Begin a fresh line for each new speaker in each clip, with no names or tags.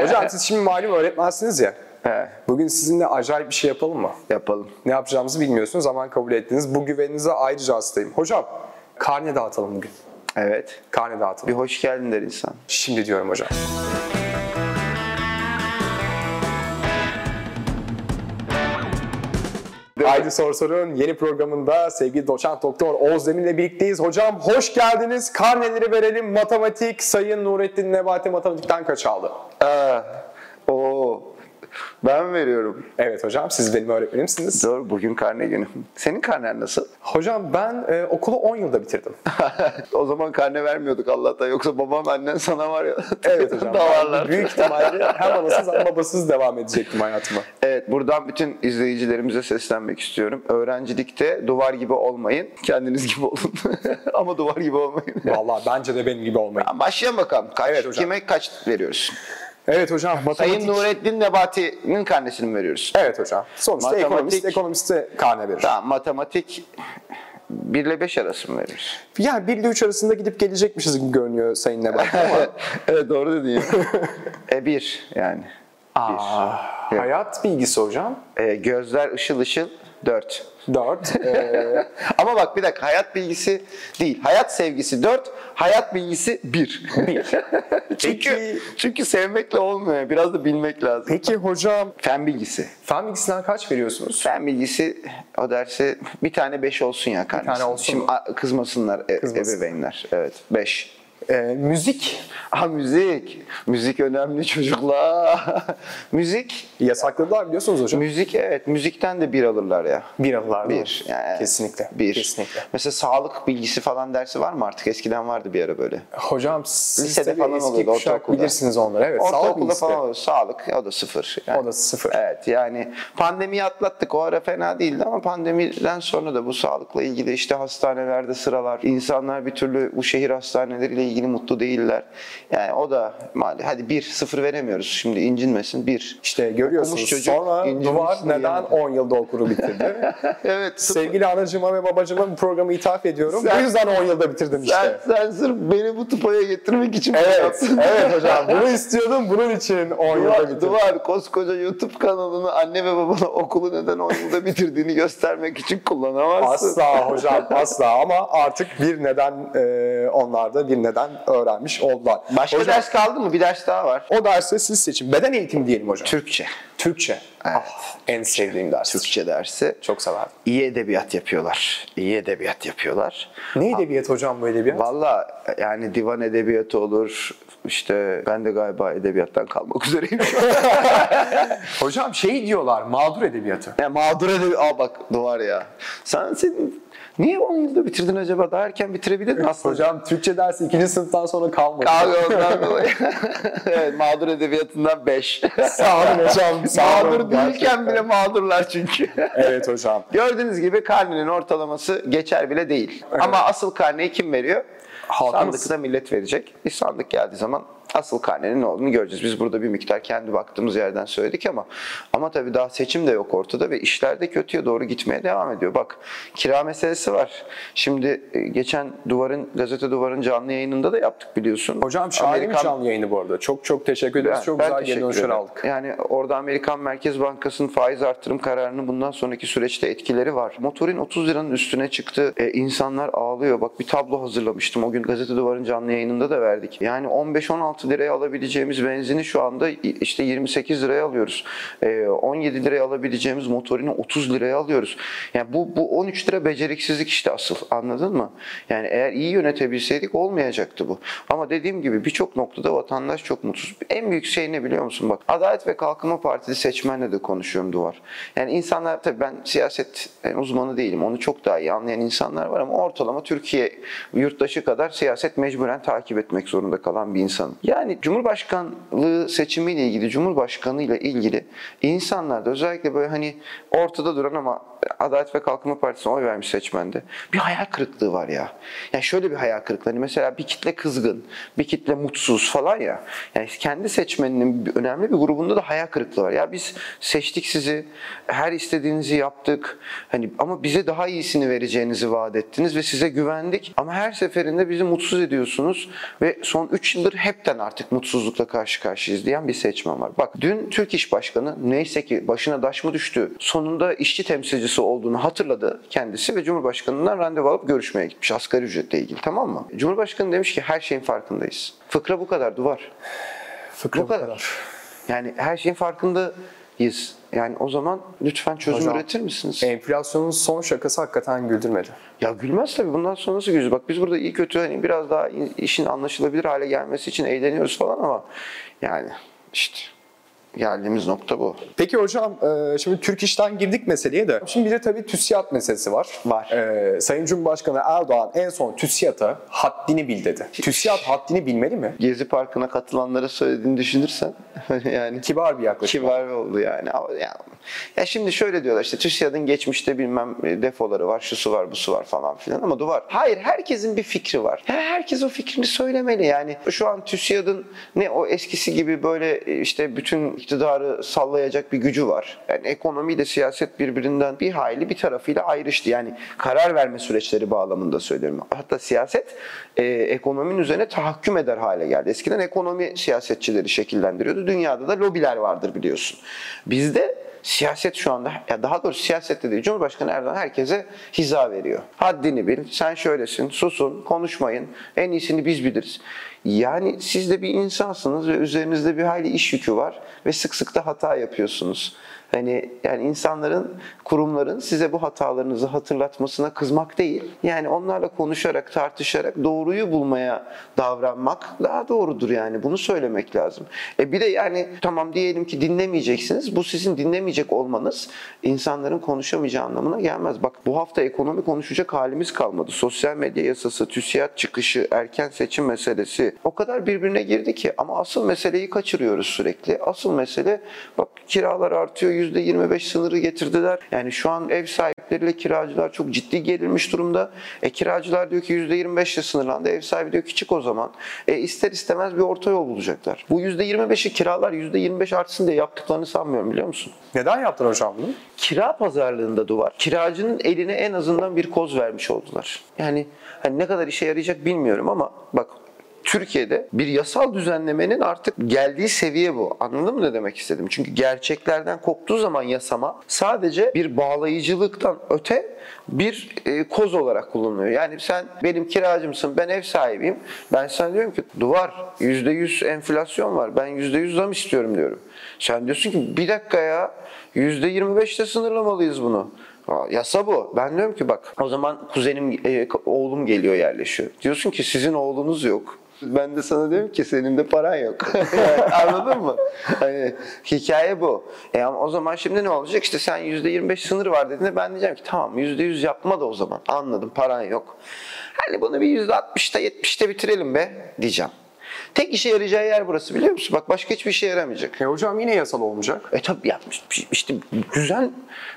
Hocam siz şimdi malum öğretmensiniz ya.
He,
Bugün sizinle acayip bir şey yapalım mı?
yapalım.
Ne yapacağımızı bilmiyorsunuz ama kabul ettiniz. Bu güveninize ayrıca hastayım. Hocam karne dağıtalım bugün.
Evet.
Karne
Bir
dağıtalım.
hoş geldin der insan.
Şimdi diyorum hocam. Haydi Sor Sorun yeni programında sevgili doçent doktor Oğuz Demir'le birlikteyiz. Hocam hoş geldiniz. Karneleri verelim. Matematik Sayın Nurettin Nebati matematikten kaç aldı?
Aa, o ben veriyorum.
Evet hocam siz benim öğretmenimsiniz.
Doğru bugün karne günü. Senin karnen nasıl?
Hocam ben e, okulu 10 yılda bitirdim.
o zaman karne vermiyorduk Allah'tan. Yoksa babam annen sana var ya.
Evet hocam.
Davarlar.
Büyük ihtimalle hem anasız hem babasız devam edecektim hayatıma.
Evet buradan bütün izleyicilerimize seslenmek istiyorum. Öğrencilikte duvar gibi olmayın. Kendiniz gibi olun. Ama duvar gibi olmayın.
Vallahi bence de benim gibi olmayın.
Başlayalım bakalım. Kaç,
Evet hocam.
Kime kaç veriyoruz?
Evet hocam matematik.
Sayın Nurettin Nebati'nin karnesini mi veriyoruz?
Evet hocam. Sonuçta
Matematik-
ekonomist ekonomiste karne verir.
Tamam matematik 1 ile 5 arası mı veriyoruz?
Yani 1 ile 3 arasında gidip gelecekmişiz gibi görünüyor Sayın Nebati ama
evet doğru dedin ya. e 1 yani.
Aa, hayat bilgisi hocam.
E, gözler ışıl ışıl 4.
4. Ee,
Ama bak bir dakika hayat bilgisi değil. Hayat sevgisi 4, hayat bilgisi 1.
1.
çünkü,
Peki-
çünkü sevmekle olmuyor. Biraz da bilmek lazım.
Peki hocam
Fen bilgisi.
fen bilgisinden kaç veriyorsunuz?
Fen bilgisi o dersi bir tane 5 olsun ya kardeşim.
tane olsun
Şimdi
mu?
kızmasınlar e-
Kızmasın.
ebeveynler. Evet 5.
Ee, müzik
Ha müzik. Müzik önemli çocuklar. müzik.
yasakladılar biliyorsunuz hocam.
Müzik evet. Müzikten de bir alırlar ya.
Bir alırlar?
Bir. Yani
Kesinlikle.
Bir.
Kesinlikle.
Mesela sağlık bilgisi falan dersi var mı artık? Eskiden vardı bir ara böyle.
Hocam siz
Lisede falan
eski
oluyordu,
kuşak bilirsiniz onları. Evet.
Ortaokulda falan oluyor. Sağlık o da sıfır. Yani.
O da sıfır.
Evet yani pandemiyi atlattık. O ara fena değildi ama pandemiden sonra da bu sağlıkla ilgili işte hastanelerde sıralar. İnsanlar bir türlü bu şehir hastaneleriyle ilgili mutlu değiller. Yani o da mali. Hadi bir sıfır veremiyoruz. Şimdi incinmesin. Bir.
İşte görüyorsunuz
çocuk
sonra Duvar neden
yani.
10 yılda okulu bitirdi?
Evet.
Sevgili anacığıma ve babacığıma bu programı ithaf ediyorum.
Sen-
Bu yüzden 10 yılda bitirdim
Sen,
işte.
sen sırf beni bu tıpaya getirmek için
Evet,
yaptın.
evet hocam. Bunu istiyordum. Bunun için 10 yılda
Duvar,
bitirdim.
duvar koskoca YouTube kanalını anne ve babana okulu neden 10 yılda bitirdiğini göstermek için kullanamazsın.
Asla hocam asla ama artık bir neden e, onlar da bir neden öğrenmiş oldular.
Başka
hocam,
ders kaldı mı? Bir ders daha var.
O dersi siz seçin. Beden eğitimi diyelim hocam.
Türkçe.
Türkçe. Ah, en sevdiğim ders.
Türkçe dersi.
Çok severdim.
İyi edebiyat yapıyorlar. İyi edebiyat yapıyorlar.
Ne edebiyat hocam bu edebiyat?
Valla yani divan edebiyatı olur. İşte ben de galiba edebiyattan kalmak üzereyim.
Hocam şey diyorlar mağdur edebiyatı.
ya mağdur edebiyat. Aa bak duvar ya. Sen senin niye 10 yılda bitirdin acaba? Daha erken bitirebilirdin aslında.
Hocam Türkçe dersi ikinci sınıftan sonra kalmadı.
Abi ondan dolayı. evet mağdur edebiyatından 5.
Sağ olun hocam. Sağ olun.
mağdur değilken bile mağdurlar çünkü.
Evet hocam.
Gördüğünüz gibi karnenin ortalaması geçer bile değil. Ama asıl karneyi kim veriyor?
Halkımız.
Sandıkta millet verecek. Bir sandık geldiği zaman asıl karnenin ne olduğunu göreceğiz. Biz burada bir miktar kendi baktığımız yerden söyledik ama ama tabii daha seçim de yok ortada ve işler de kötüye doğru gitmeye devam ediyor. Bak kira meselesi var. Şimdi e, geçen duvarın gazete duvarın canlı yayınında da yaptık biliyorsun.
Hocam şahane bir canlı yayını bu arada. Çok çok teşekkür ederiz.
Ben-
çok
ben
güzel geri dönüşler aldık.
Yani orada Amerikan Merkez Bankası'nın faiz artırım kararının bundan sonraki süreçte etkileri var. Motorin 30 liranın üstüne çıktı. E, insanlar ağlıyor. Bak bir tablo hazırlamıştım. O gün Gazete Duvar'ın canlı yayınında da verdik. Yani 15-16 liraya alabileceğimiz benzini şu anda işte 28 liraya alıyoruz. E, 17 liraya alabileceğimiz motorini 30 liraya alıyoruz. Yani bu, bu 13 lira beceriksizlik işte asıl. Anladın mı? Yani eğer iyi yönetebilseydik olmayacaktı bu. Ama dediğim gibi birçok noktada vatandaş çok mutsuz. En büyük şey ne biliyor musun? Bak Adalet ve Kalkınma Partisi seçmenle de konuşuyorum Duvar. Yani insanlar tabii ben siyaset uzmanı değilim. Onu çok daha iyi anlayan insanlar var ama ortalama Türkiye yurttaşı kadar siyaset mecburen takip etmek zorunda kalan bir insanım. Yani Cumhurbaşkanlığı seçimiyle ilgili, Cumhurbaşkanı ile ilgili insanlar da özellikle böyle hani ortada duran ama Adalet ve Kalkınma Partisi'ne oy vermiş seçmende bir hayal kırıklığı var ya. Yani şöyle bir hayal kırıklığı. Hani mesela bir kitle kızgın, bir kitle mutsuz falan ya. Yani kendi seçmeninin önemli bir grubunda da hayal kırıklığı var. Ya biz seçtik sizi, her istediğinizi yaptık. Hani ama bize daha iyisini vereceğinizi vaat ettiniz ve size güvendik. Ama her seferinde bizi mutsuz ediyorsunuz ve son 3 yıldır hepten artık mutsuzlukla karşı karşıyayız diyen bir seçmen var. Bak dün Türk İş Başkanı neyse ki başına daş mı düştü sonunda işçi temsilcisi olduğunu hatırladı kendisi ve Cumhurbaşkanı'ndan randevu alıp görüşmeye gitmiş asgari ücretle ilgili tamam mı? Cumhurbaşkanı demiş ki her şeyin farkındayız. Fıkra bu kadar duvar.
Fıkra
Bu kadar. Yani her şeyin farkındayız. Yani o zaman lütfen çözüm
Hocam,
üretir misiniz?
Enflasyonun son şakası hakikaten güldürmedi.
Ya gülmez tabii. Bundan sonra nasıl gülüyoruz? Bak biz burada iyi kötü hani biraz daha işin anlaşılabilir hale gelmesi için eğleniyoruz falan ama yani işte geldiğimiz nokta bu.
Peki hocam e, şimdi Türk İş'ten girdik meseleye de. Şimdi bir de tabii TÜSİAD meselesi var.
Var.
E, Sayın Cumhurbaşkanı Erdoğan en son TÜSİAD'a haddini bil dedi. TÜSİAD haddini bilmeli mi?
Gezi Parkı'na katılanlara söylediğini düşünürsen yani
Kibar bir yaklaşım.
kibar oldu yani. Ama ya, ya şimdi şöyle diyorlar işte TÜSİAD'ın geçmişte bilmem e, defoları var, şusu var, busu var falan filan ama duvar. Hayır herkesin bir fikri var. Ya herkes o fikrini söylemeli yani. Şu an TÜSİAD'ın ne o eskisi gibi böyle e, işte bütün iktidarı sallayacak bir gücü var. Yani ekonomiyle siyaset birbirinden bir hayli bir tarafıyla ayrıştı. Yani karar verme süreçleri bağlamında söylüyorum. Hatta siyaset e, ekonominin üzerine tahakküm eder hale geldi. Eskiden ekonomi siyasetçileri şekillendiriyordu. Dünyada da lobiler vardır biliyorsun. Bizde siyaset şu anda, ya daha doğrusu siyasette değil, Cumhurbaşkanı Erdoğan herkese hiza veriyor. Haddini bil, sen şöylesin, susun, konuşmayın, en iyisini biz biliriz. Yani siz de bir insansınız ve üzerinizde bir hayli iş yükü var ve sık sık da hata yapıyorsunuz. Hani yani insanların, kurumların size bu hatalarınızı hatırlatmasına kızmak değil. Yani onlarla konuşarak, tartışarak doğruyu bulmaya davranmak daha doğrudur yani. Bunu söylemek lazım. E bir de yani tamam diyelim ki dinlemeyeceksiniz. Bu sizin dinlemeyecek olmanız insanların konuşamayacağı anlamına gelmez. Bak bu hafta ekonomi konuşacak halimiz kalmadı. Sosyal medya yasası, TÜSİAD çıkışı, erken seçim meselesi o kadar birbirine girdi ki ama asıl meseleyi kaçırıyoruz sürekli. Asıl mesele bak kiralar artıyor, %25 sınırı getirdiler. Yani şu an ev sahipleriyle kiracılar çok ciddi gerilmiş durumda. E kiracılar diyor ki %25 ile sınırlandı. Ev sahibi diyor ki çık o zaman. E ister istemez bir orta yol bulacaklar. Bu %25'i kiralar %25 artsın diye yaptıklarını sanmıyorum biliyor musun?
Neden yaptın hocam bunu?
Kira pazarlığında duvar. Kiracının eline en azından bir koz vermiş oldular. Yani hani ne kadar işe yarayacak bilmiyorum ama bak Türkiye'de bir yasal düzenlemenin artık geldiği seviye bu. Anladın mı ne demek istedim? Çünkü gerçeklerden koptuğu zaman yasama sadece bir bağlayıcılıktan öte bir e, koz olarak kullanılıyor. Yani sen benim kiracımsın, ben ev sahibiyim. Ben sana diyorum ki duvar %100 enflasyon var. Ben %100 zam istiyorum diyorum. Sen diyorsun ki bir dakika ya %25'te sınırlamalıyız bunu. Aa, Yasa bu. Ben diyorum ki bak o zaman kuzenim, e, oğlum geliyor yerleşiyor. Diyorsun ki sizin oğlunuz yok. Ben de sana diyorum ki senin de paran yok. Anladın mı? Hani hikaye bu. E ama o zaman şimdi ne olacak? İşte sen %25 sınır var dediğinde ben diyeceğim ki tamam %100 yapma da o zaman. Anladım paran yok. Hani bunu bir %60'ta 70'te bitirelim be diyeceğim. Tek işe yarayacağı yer burası biliyor musun? Bak başka hiçbir işe yaramayacak.
E hocam yine yasal olmayacak.
E tabi yapmış işte düzen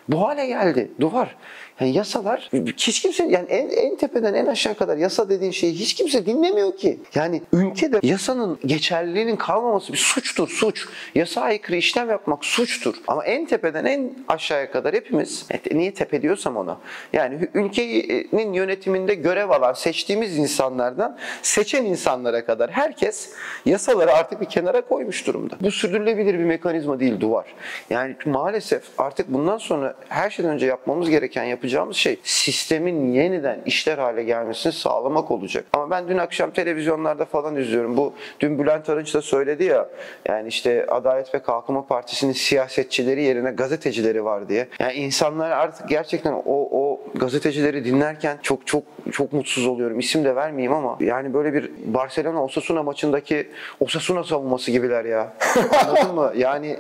bu hale geldi. Duvar. Yani yasalar hiç kimse yani en, en tepeden en aşağı kadar yasa dediğin şeyi hiç kimse dinlemiyor ki. Yani ülkede yasanın geçerliliğinin kalmaması bir suçtur suç. Yasa aykırı işlem yapmak suçtur. Ama en tepeden en aşağıya kadar hepimiz e, niye tepe diyorsam ona. Yani ülkenin yönetiminde görev alan seçtiğimiz insanlardan seçen insanlara kadar herkes yasaları artık bir kenara koymuş durumda. Bu sürdürülebilir bir mekanizma değil duvar. Yani maalesef artık bundan sonra her şeyden önce yapmamız gereken yapacağımız şey sistemin yeniden işler hale gelmesini sağlamak olacak. Ama ben dün akşam televizyonlarda falan izliyorum. Bu dün Bülent Arınç da söyledi ya yani işte Adalet ve Kalkınma Partisi'nin siyasetçileri yerine gazetecileri var diye. Yani insanlar artık gerçekten o, o gazetecileri dinlerken çok çok çok mutsuz oluyorum. İsim de vermeyeyim ama yani böyle bir Barcelona Osasuna maçındaki Osasuna savunması gibiler ya. Anladın mı? Yani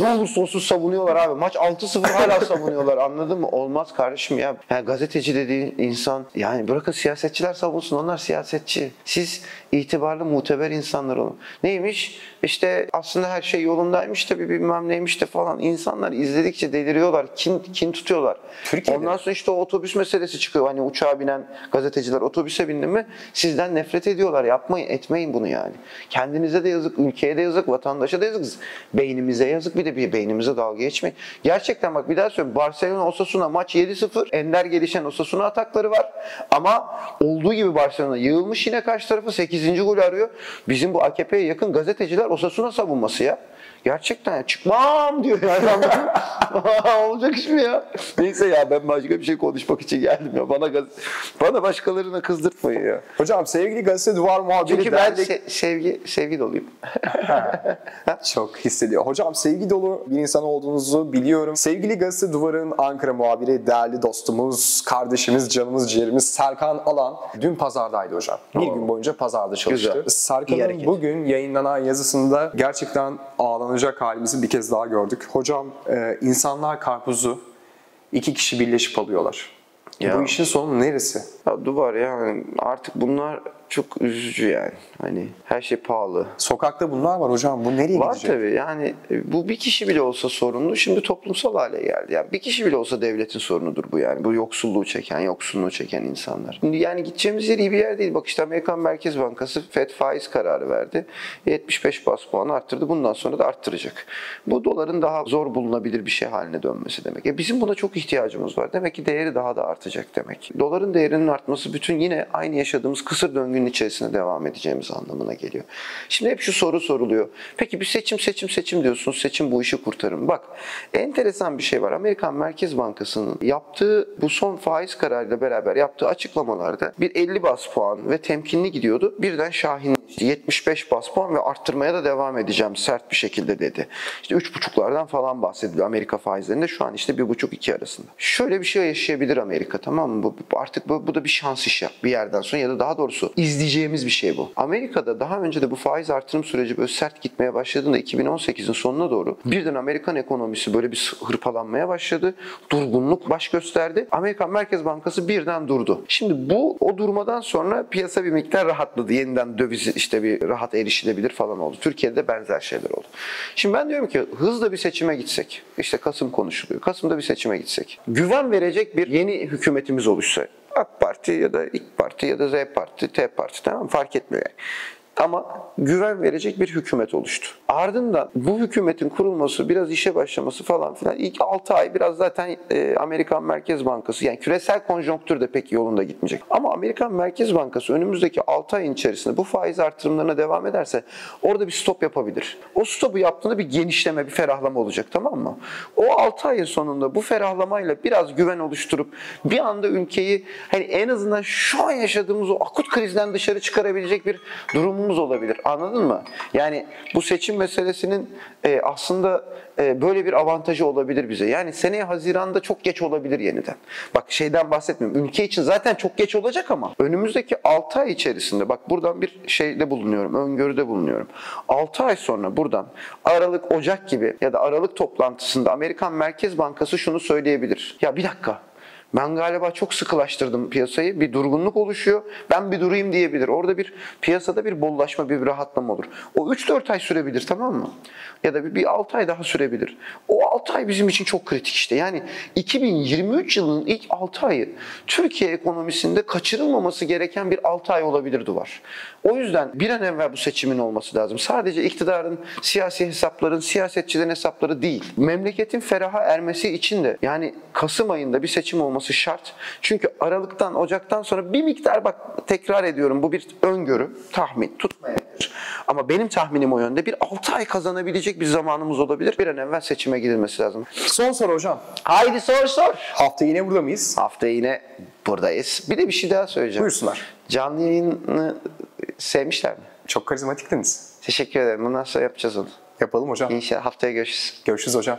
ne olursa olsun savunuyorlar abi. Maç 6-0 hala savunuyorlar. Anladın mı? Olmaz kardeşim ya. Yani gazeteci dediğin insan yani bırakın siyasetçiler savunsun. Onlar siyasetçi. Siz itibarlı, muteber insanlar olun. Neymiş? İşte aslında her şey yolundaymış da bir bilmem neymiş de falan. İnsanlar izledikçe deliriyorlar. Kin, kin tutuyorlar.
Türkiye'de.
Ondan sonra işte o otobüs meselesi çıkıyor. Hani uçağa binen gazeteciler otobüse bindi mi sizden nefret ediyorlar. Yapmayın, etmeyin bunu yani. Kendinize de yazık, ülkeye de yazık, vatandaşa da yazık. Beynimize yazık bir de bir beynimize dalga geçmeyin. Gerçekten bak bir daha söylüyorum. Barcelona Osasuna maç 7-0 sıfır. Ender gelişen Osasuna atakları var. Ama olduğu gibi Barcelona yığılmış yine karşı tarafı 8. golü arıyor. Bizim bu AKP'ye yakın gazeteciler Osasuna savunması ya. Gerçekten ya çıkmam diyor yani? Olacak iş mi ya? Neyse ya ben başka bir şey konuşmak için geldim ya. Bana gaz- bana başkalarına kızdırtmayın ya.
Hocam sevgili gazete duvar muhabiri
Çünkü ben
değerli-
se- sevgi sevgi doluyum.
Çok hissediyor. Hocam sevgi dolu bir insan olduğunuzu biliyorum. Sevgili Gazete Duvar'ın Ankara muhabiri, değerli dostumuz, kardeşimiz, canımız, ciğerimiz Serkan Alan dün pazardaydı hocam. Bir gün boyunca pazarda çalıştı. Serkan'ın bugün yayınlanan yazısında gerçekten ağlanacak halimizi bir kez daha gördük. Hocam e, insanlar karpuzu iki kişi birleşip alıyorlar.
Ya.
Bu işin sonu neresi?
Ya duvar yani artık bunlar çok üzücü yani. Hani her şey pahalı.
Sokakta bunlar var hocam. Bu nereye
Var
gidecek?
tabii yani e, bu bir kişi bile olsa sorunlu şimdi toplumsal hale geldi. Yani bir kişi bile olsa devletin sorunudur bu yani. Bu yoksulluğu çeken, yoksunluğu çeken insanlar. Şimdi yani gideceğimiz yer iyi bir yer değil. Bak işte Amerikan Merkez Bankası FED faiz kararı verdi. 75 bas puan arttırdı. Bundan sonra da arttıracak. Bu doların daha zor bulunabilir bir şey haline dönmesi demek. E bizim buna çok ihtiyacımız var. Demek ki değeri daha da artacak demek. Doların değerinin artması bütün yine aynı yaşadığımız kısır döngünün içerisinde devam edeceğimiz anlamına geliyor. Şimdi hep şu soru soruluyor. Peki bir seçim seçim seçim diyorsunuz. Seçim bu işi kurtarır mı? Bak enteresan bir şey var. Amerikan Merkez Bankası'nın yaptığı bu son faiz kararıyla beraber yaptığı açıklamalarda bir 50 bas puan ve temkinli gidiyordu. Birden Şahin 75 bas puan ve arttırmaya da devam edeceğim sert bir şekilde dedi. İşte 3,5'lardan falan bahsediliyor Amerika faizlerinde şu an işte 1,5-2 arasında. Şöyle bir şey yaşayabilir Amerika tamam mı? Bu, artık bu, bu da bir şans işi bir yerden sonra ya da daha doğrusu izleyeceğimiz bir şey bu. Amerika'da daha önce de bu faiz artırım süreci böyle sert gitmeye başladığında 2018'in sonuna doğru birden Amerikan ekonomisi böyle bir hırpalanmaya başladı. Durgunluk baş gösterdi. Amerikan Merkez Bankası birden durdu. Şimdi bu o durmadan sonra piyasa bir miktar rahatladı. Yeniden döviz işte bir rahat erişilebilir falan oldu. Türkiye'de benzer şeyler oldu. Şimdi ben diyorum ki hızla bir seçime gitsek. İşte Kasım konuşuluyor. Kasım'da bir seçime gitsek. Güven verecek bir yeni hükümetimiz oluşsa. AK Parti ya da İK Parti ya da Z Parti, T Parti tamam fark etmiyor yani. Ama güven verecek bir hükümet oluştu. Ardından bu hükümetin kurulması, biraz işe başlaması falan filan ilk 6 ay biraz zaten e, Amerikan Merkez Bankası yani küresel konjonktür de pek yolunda gitmeyecek. Ama Amerikan Merkez Bankası önümüzdeki 6 ayın içerisinde bu faiz artırımlarına devam ederse orada bir stop yapabilir. O stopu yaptığında bir genişleme, bir ferahlama olacak tamam mı? O 6 ayın sonunda bu ferahlamayla biraz güven oluşturup bir anda ülkeyi hani en azından şu an yaşadığımız o akut krizden dışarı çıkarabilecek bir durumumuz olabilir. Anladın mı? Yani bu seçim meselesinin e, aslında e, böyle bir avantajı olabilir bize. Yani seneye Haziran'da çok geç olabilir yeniden. Bak şeyden bahsetmiyorum. Ülke için zaten çok geç olacak ama önümüzdeki 6 ay içerisinde bak buradan bir şeyde bulunuyorum. Öngörüde bulunuyorum. 6 ay sonra buradan Aralık, Ocak gibi ya da Aralık toplantısında Amerikan Merkez Bankası şunu söyleyebilir. Ya bir dakika ben galiba çok sıkılaştırdım piyasayı. Bir durgunluk oluşuyor. Ben bir durayım diyebilir. Orada bir piyasada bir bollaşma, bir rahatlama olur. O 3-4 ay sürebilir tamam mı? Ya da bir, bir 6 ay daha sürebilir. O 6 ay bizim için çok kritik işte. Yani 2023 yılının ilk 6 ayı Türkiye ekonomisinde kaçırılmaması gereken bir 6 ay olabilir duvar. O yüzden bir an evvel bu seçimin olması lazım. Sadece iktidarın, siyasi hesapların, siyasetçilerin hesapları değil. Memleketin feraha ermesi için de yani Kasım ayında bir seçim olması şart. Çünkü Aralık'tan, Ocak'tan sonra bir miktar bak tekrar ediyorum bu bir öngörü, tahmin tutmayabilir. Ama benim tahminim o yönde bir 6 ay kazanabilecek bir zamanımız olabilir. Bir an evvel seçime gidilmesi lazım.
Son soru hocam.
Haydi sor sor.
Hafta yine burada mıyız?
Hafta yine buradayız. Bir de bir şey daha söyleyeceğim.
Buyursunlar.
Canlı yayını sevmişler mi?
Çok karizmatiktiniz.
Teşekkür ederim. Bundan sonra yapacağız onu.
Yapalım hocam.
İnşallah haftaya görüşürüz.
Görüşürüz hocam.